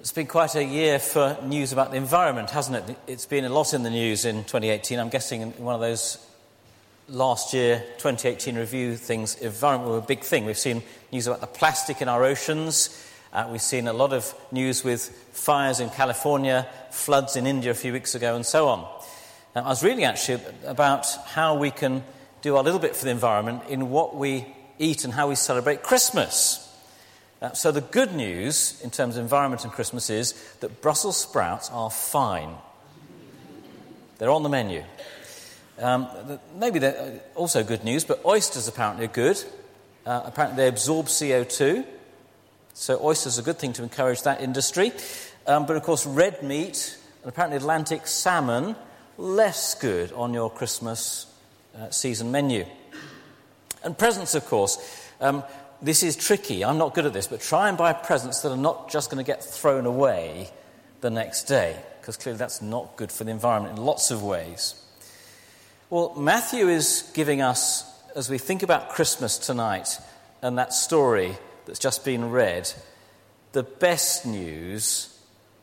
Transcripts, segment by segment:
It's been quite a year for news about the environment, hasn't it? It's been a lot in the news in 2018. I'm guessing in one of those last year 2018 review things, environment was a big thing. We've seen news about the plastic in our oceans. Uh, we've seen a lot of news with fires in California, floods in India a few weeks ago, and so on. I was reading actually about how we can do a little bit for the environment in what we eat and how we celebrate Christmas. Uh, so, the good news in terms of environment and Christmas is that Brussels sprouts are fine. They're on the menu. Um, maybe they're uh, also good news, but oysters apparently are good. Uh, apparently, they absorb CO2. So, oysters are a good thing to encourage that industry. Um, but of course, red meat and apparently Atlantic salmon, less good on your Christmas uh, season menu. And presents, of course. Um, this is tricky. I'm not good at this, but try and buy presents that are not just going to get thrown away the next day, because clearly that's not good for the environment in lots of ways. Well, Matthew is giving us, as we think about Christmas tonight and that story that's just been read, the best news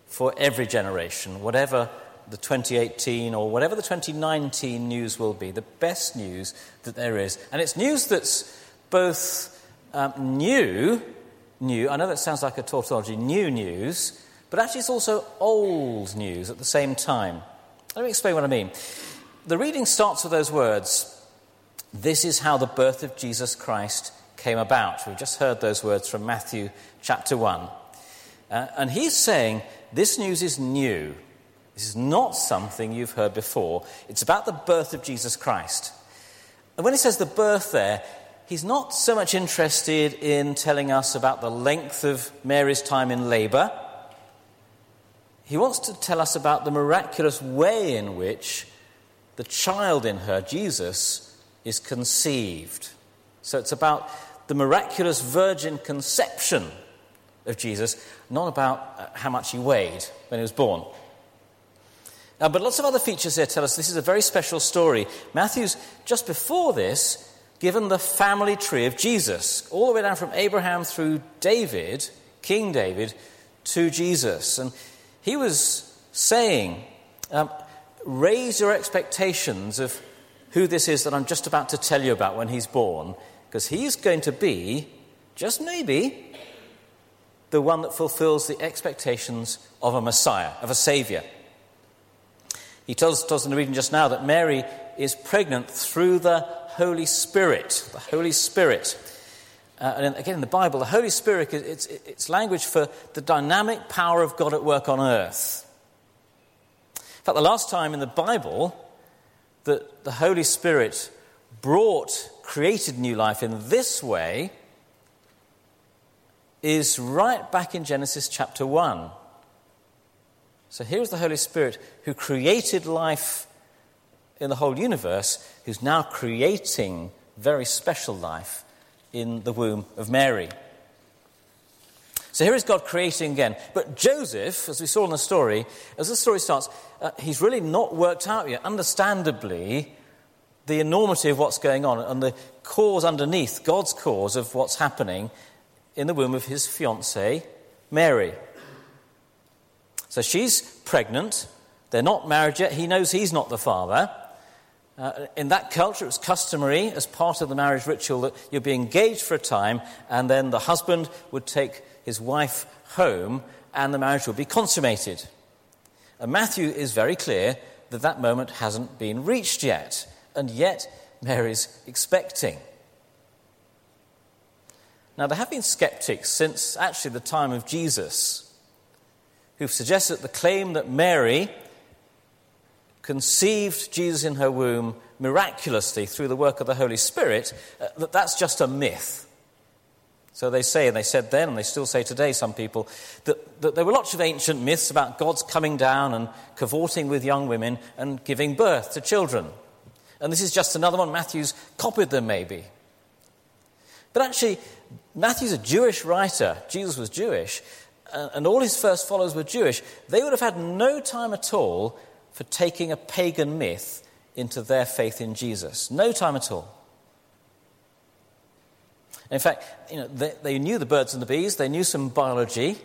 for every generation, whatever the 2018 or whatever the 2019 news will be, the best news that there is. And it's news that's both um, new, new, I know that sounds like a tautology, new news, but actually it's also old news at the same time. Let me explain what I mean. The reading starts with those words This is how the birth of Jesus Christ came about. We've just heard those words from Matthew chapter 1. Uh, and he's saying this news is new. This is not something you've heard before. It's about the birth of Jesus Christ. And when he says the birth there, he's not so much interested in telling us about the length of Mary's time in labour. He wants to tell us about the miraculous way in which the child in her, Jesus, is conceived. So it's about the miraculous virgin conception of Jesus, not about uh, how much he weighed when he was born. Now, but lots of other features here tell us this is a very special story. Matthew's, just before this, given the family tree of Jesus, all the way down from Abraham through David, King David, to Jesus. And he was saying, um, raise your expectations of who this is that I'm just about to tell you about when he's born, because he's going to be, just maybe, the one that fulfills the expectations of a Messiah, of a Savior. He tells us in the reading just now that Mary is pregnant through the Holy Spirit. The Holy Spirit. Uh, and again, in the Bible, the Holy Spirit, it's, it's language for the dynamic power of God at work on earth. In fact, the last time in the Bible that the Holy Spirit brought created new life in this way is right back in Genesis chapter 1. So here's the Holy Spirit who created life in the whole universe who's now creating very special life in the womb of Mary. So here is God creating again. But Joseph, as we saw in the story, as the story starts, uh, he's really not worked out yet, understandably, the enormity of what's going on and the cause underneath, God's cause of what's happening in the womb of his fiancée, Mary. So she's pregnant. They're not married yet. He knows he's not the father. Uh, in that culture, it was customary as part of the marriage ritual that you'd be engaged for a time, and then the husband would take his wife home, and the marriage would be consummated. And Matthew is very clear that that moment hasn't been reached yet, and yet Mary's expecting. Now, there have been skeptics since actually the time of Jesus who've suggested that the claim that Mary conceived Jesus in her womb miraculously through the work of the Holy Spirit, uh, that that's just a myth. So they say, and they said then, and they still say today, some people, that, that there were lots of ancient myths about God's coming down and cavorting with young women and giving birth to children. And this is just another one. Matthew's copied them, maybe. But actually, Matthew's a Jewish writer. Jesus was Jewish, and all his first followers were Jewish. They would have had no time at all for taking a pagan myth into their faith in Jesus. No time at all. In fact, you know, they, they knew the birds and the bees, they knew some biology.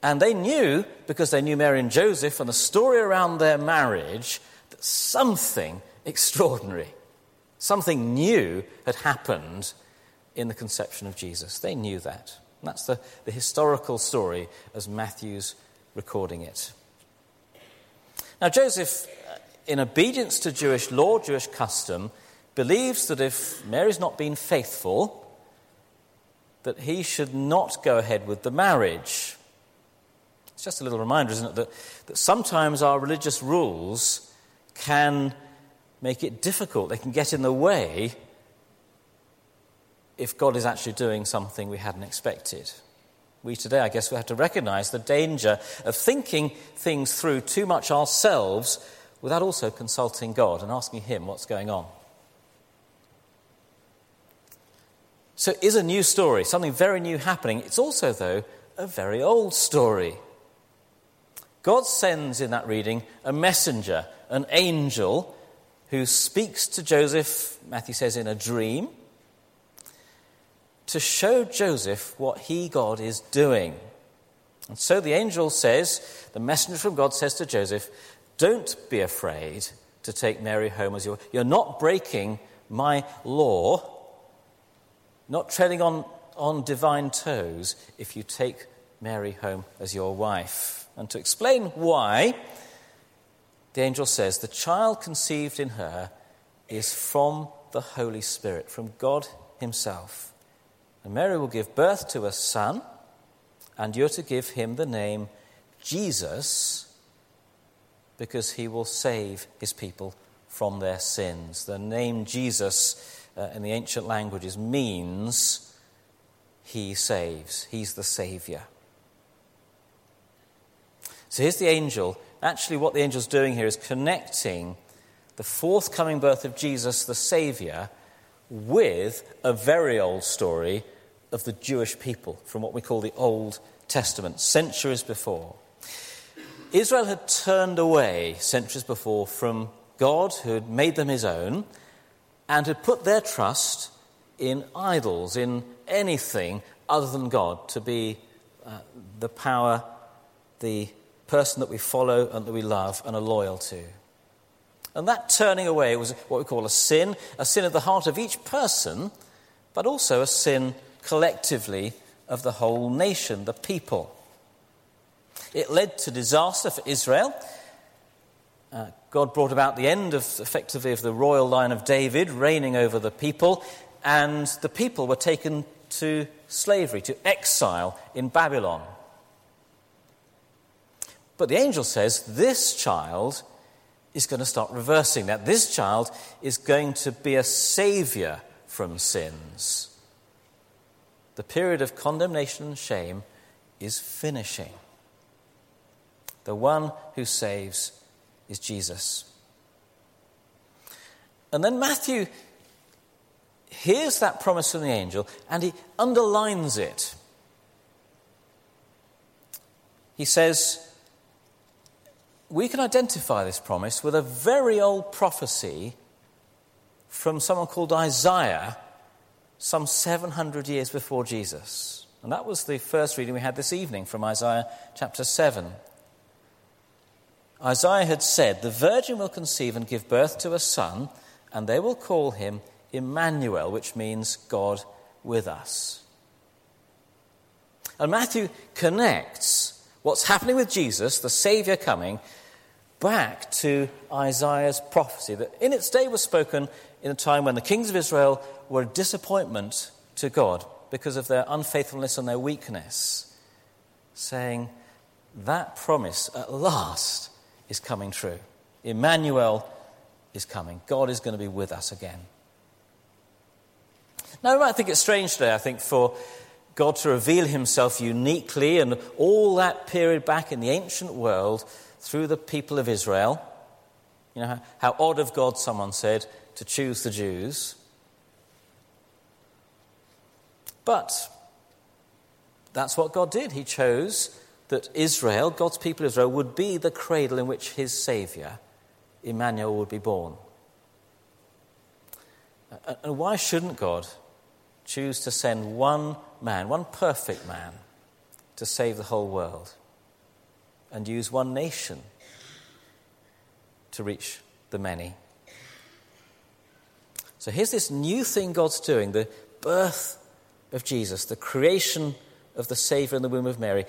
And they knew, because they knew Mary and Joseph and the story around their marriage, that something extraordinary, something new had happened in the conception of Jesus. They knew that. And that's the, the historical story as Matthew's recording it. Now, Joseph, uh, in obedience to Jewish law, Jewish custom, believes that if Mary's not been faithful, that he should not go ahead with the marriage. It's just a little reminder, isn't it, that, that sometimes our religious rules can make it difficult. They can get in the way if God is actually doing something we hadn't expected. We today, I guess, we have to recognize the danger of thinking things through too much ourselves without also consulting God and asking Him what's going on. So it is a new story, something very new happening. It's also, though, a very old story. God sends in that reading a messenger, an angel, who speaks to Joseph, Matthew says, in a dream, to show Joseph what he, God, is doing. And so the angel says, the messenger from God says to Joseph, Don't be afraid to take Mary home as your. You're not breaking my law not treading on, on divine toes if you take Mary home as your wife. And to explain why, the angel says, The child conceived in her is from the Holy Spirit, from God Himself. And Mary will give birth to a son, and you're to give him the name Jesus, because he will save his people from their sins. The name Jesus uh, in the ancient languages means he saves. He's the Savior. So here's the angel. Actually, what the angel's doing here is connecting the forthcoming birth of Jesus, the Savior, with a very old story of the Jewish people from what we call the Old Testament, centuries before. Israel had turned away centuries before from God, who had made them his own, and had put their trust in idols, in anything other than God, to be uh, the power, the person that we follow and that we love and are loyal to. And that turning away was what we call a sin, a sin of the heart of each person, but also a sin collectively of the whole nation, the people. It led to disaster for Israel uh, God brought about the end of, effectively, of the royal line of David reigning over the people, and the people were taken to slavery, to exile in Babylon. But the angel says this child is going to start reversing that. This child is going to be a savior from sins. The period of condemnation and shame is finishing. The one who saves is Jesus. And then Matthew hears that promise from the angel and he underlines it. He says, We can identify this promise with a very old prophecy from someone called Isaiah some 700 years before Jesus. And that was the first reading we had this evening from Isaiah chapter 7. Isaiah had said, The virgin will conceive and give birth to a son, and they will call him Emmanuel, which means God with us. And Matthew connects what's happening with Jesus, the Saviour coming, back to Isaiah's prophecy that in its day was spoken in a time when the kings of Israel were a disappointment to God because of their unfaithfulness and their weakness, saying, That promise at last is coming true. Emmanuel is coming. God is going to be with us again. Now, we might think it's strange today, I think, for God to reveal himself uniquely and all that period back in the ancient world through the people of Israel. You know, how odd of God, someone said, to choose the Jews. But that's what God did. He chose that Israel, God's people Israel, would be the cradle in which his Saviour, Emmanuel, would be born. And why shouldn't God choose to send one man, one perfect man, to save the whole world? and use one nation to reach the many. So here's this new thing God's doing the birth of Jesus, the creation of the Saviour in the womb of Mary.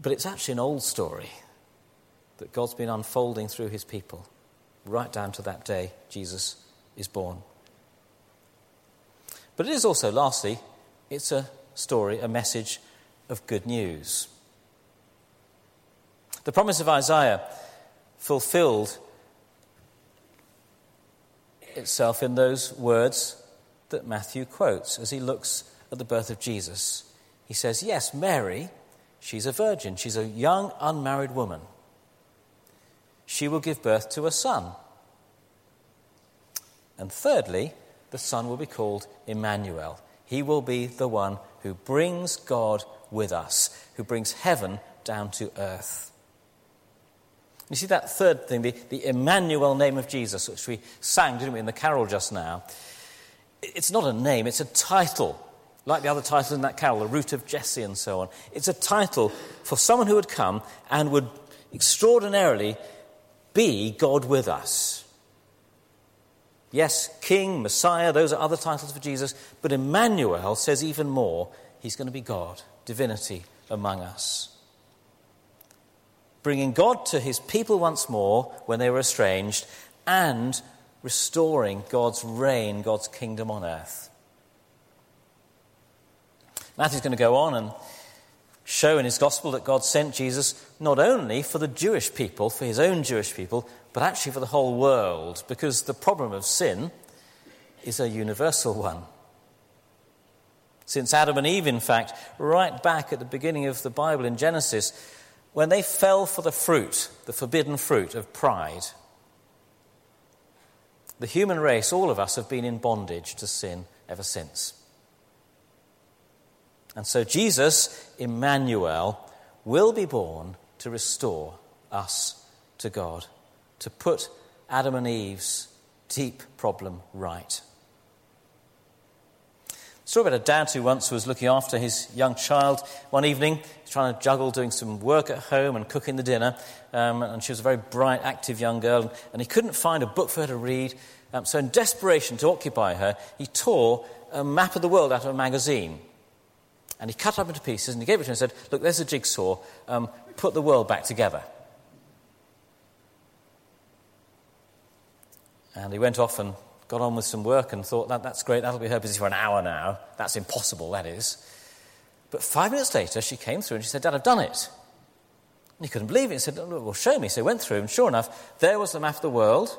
But it's actually an old story that God's been unfolding through his people right down to that day Jesus is born. But it is also, lastly, it's a story, a message of good news. The promise of Isaiah fulfilled itself in those words that Matthew quotes as he looks at the birth of Jesus. He says, Yes, Mary, she's a virgin, she's a young, unmarried woman. She will give birth to a son. And thirdly, the son will be called Emmanuel. He will be the one who brings God with us, who brings heaven down to earth. You see that third thing, the, the Emmanuel name of Jesus, which we sang, didn't we, in the carol just now? It's not a name, it's a title, like the other titles in that carol, the root of Jesse and so on. It's a title for someone who would come and would extraordinarily be God with us. Yes, King, Messiah, those are other titles for Jesus, but Emmanuel says even more. He's going to be God, divinity among us bringing God to his people once more when they were estranged, and restoring God's reign, God's kingdom on earth. Matthew's going to go on and show in his gospel that God sent Jesus not only for the Jewish people, for his own Jewish people, but actually for the whole world, because the problem of sin is a universal one. Since Adam and Eve, in fact, right back at the beginning of the Bible in Genesis, when they fell for the fruit, the forbidden fruit of pride, the human race, all of us, have been in bondage to sin ever since. And so Jesus, Emmanuel, will be born to restore us to God, to put Adam and Eve's deep problem right. Story about a dad who once was looking after his young child one evening, trying to juggle doing some work at home and cooking the dinner. Um, and she was a very bright, active young girl, and he couldn't find a book for her to read. Um, so, in desperation to occupy her, he tore a map of the world out of a magazine. And he cut up into pieces and he gave it to her and said, Look, there's a jigsaw. Um, put the world back together. And he went off and got on with some work and thought, that, that's great, that'll be her busy for an hour now. That's impossible, that is. But five minutes later, she came through and she said, Dad, I've done it. And he couldn't believe it. He said, Well, show me. So he went through, and sure enough, there was the map of the world,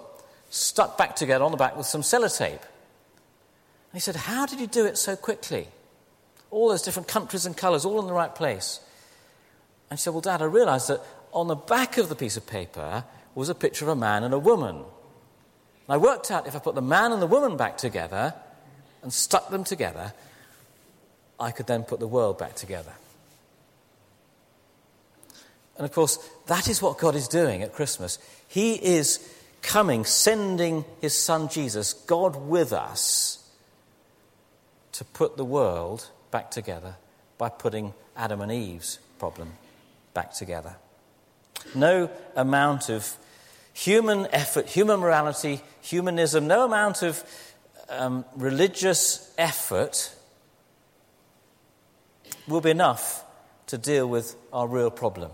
stuck back together on the back with some sellotape. And he said, How did you do it so quickly? All those different countries and colours, all in the right place. And she said, Well, Dad, I realised that on the back of the piece of paper was a picture of a man and a woman. And I worked out if I put the man and the woman back together and stuck them together, I could then put the world back together. And of course, that is what God is doing at Christmas. He is coming, sending his son Jesus, God with us, to put the world back together by putting Adam and Eve's problem back together. No amount of human effort, human morality, humanism, no amount of um, religious effort will be enough to deal with our real problem,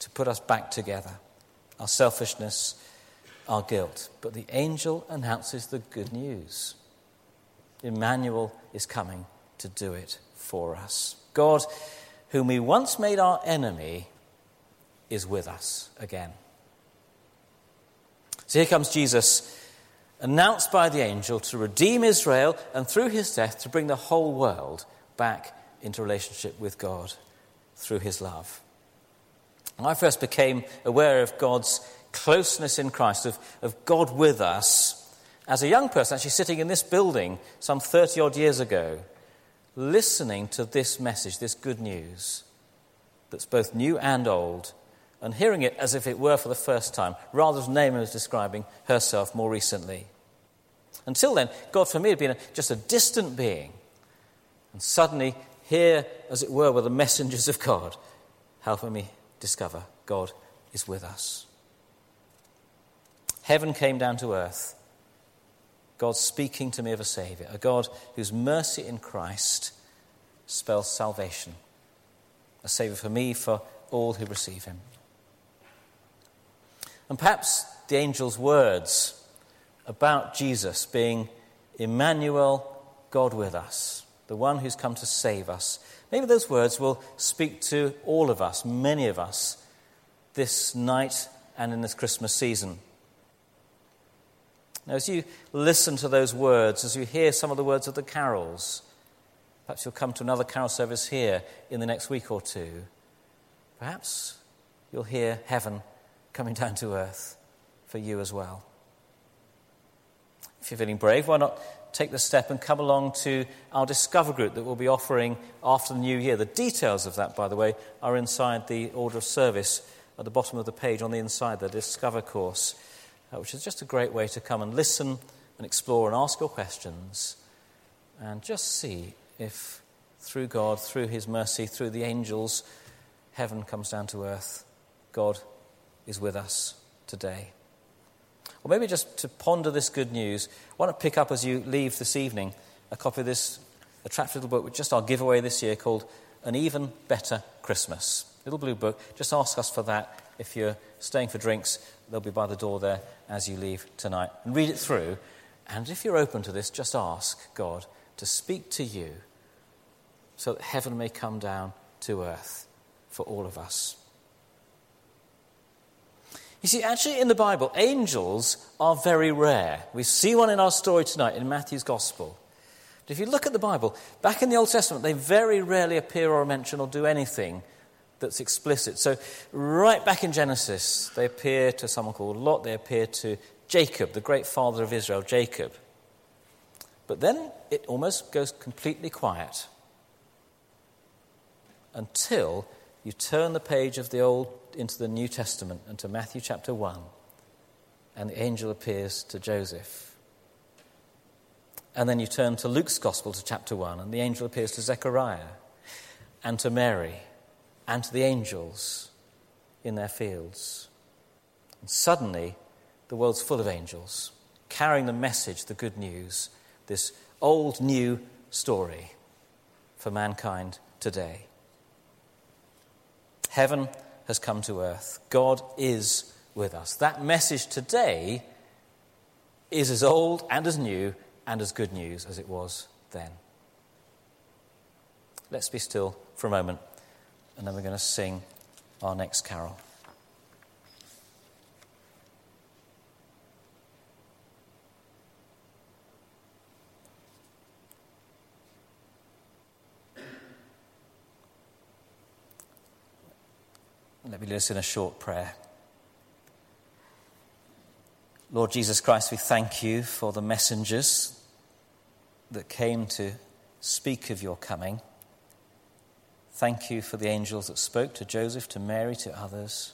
to put us back together, our selfishness, our guilt. But the angel announces the good news. Emmanuel is coming to do it for us. God, whom we once made our enemy, is with us again. So here comes Jesus, announced by the angel to redeem Israel and through his death to bring the whole world back into relationship with God through his love. And I first became aware of God's closeness in Christ, of, of God with us, as a young person, actually sitting in this building some 30 odd years ago, listening to this message, this good news that's both new and old, and hearing it as if it were for the first time, rather than Naomi was describing herself more recently. Until then, God for me had been a, just a distant being. And suddenly, here, as it were, were the messengers of God helping me discover God is with us. Heaven came down to earth. God speaking to me of a Saviour, a God whose mercy in Christ spells salvation, a Saviour for me, for all who receive Him. And perhaps the angel's words about Jesus being Emmanuel, God with us, the one who's come to save us, maybe those words will speak to all of us, many of us, this night and in this Christmas season. Now, as you listen to those words, as you hear some of the words of the carols, perhaps you'll come to another carol service here in the next week or two. Perhaps you'll hear heaven coming down to earth for you as well. If you're feeling brave, why not take the step and come along to our Discover group that we'll be offering after the new year? The details of that, by the way, are inside the order of service at the bottom of the page on the inside, the Discover course, uh, which is just a great way to come and listen and explore and ask your questions and just see if through God, through His mercy, through the angels, heaven comes down to earth. God is with us today. Or maybe just to ponder this good news, why not pick up as you leave this evening a copy of this attractive little book, which just our giveaway this year called An Even Better Christmas little blue book. Just ask us for that. If you're staying for drinks, they'll be by the door there as you leave tonight. And read it through. And if you're open to this, just ask God to speak to you so that heaven may come down to earth for all of us. You see, actually, in the Bible, angels are very rare. We see one in our story tonight in Matthew's Gospel. But if you look at the Bible, back in the Old Testament, they very rarely appear or mention or do anything that's explicit. So, right back in Genesis, they appear to someone called Lot, they appear to Jacob, the great father of Israel, Jacob. But then it almost goes completely quiet until you turn the page of the Old into the New Testament and to Matthew chapter 1, and the angel appears to Joseph. And then you turn to Luke's Gospel to chapter 1, and the angel appears to Zechariah and to Mary and to the angels in their fields. And suddenly, the world's full of angels carrying the message, the good news, this old new story for mankind today. Heaven has come to earth. God is with us. That message today is as old and as new and as good news as it was then. Let's be still for a moment and then we're going to sing our next carol. Let me lead us in a short prayer. Lord Jesus Christ, we thank you for the messengers that came to speak of your coming. Thank you for the angels that spoke to Joseph, to Mary, to others.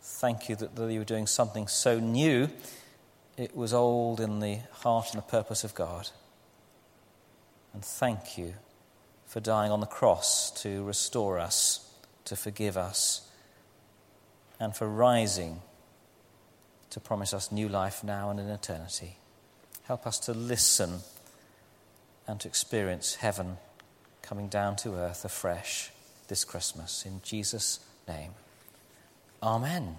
Thank you that though you were doing something so new, it was old in the heart and the purpose of God. And thank you for dying on the cross to restore us, to forgive us, and for rising to promise us new life now and in eternity. Help us to listen and to experience heaven coming down to earth afresh this Christmas. In Jesus' name, Amen.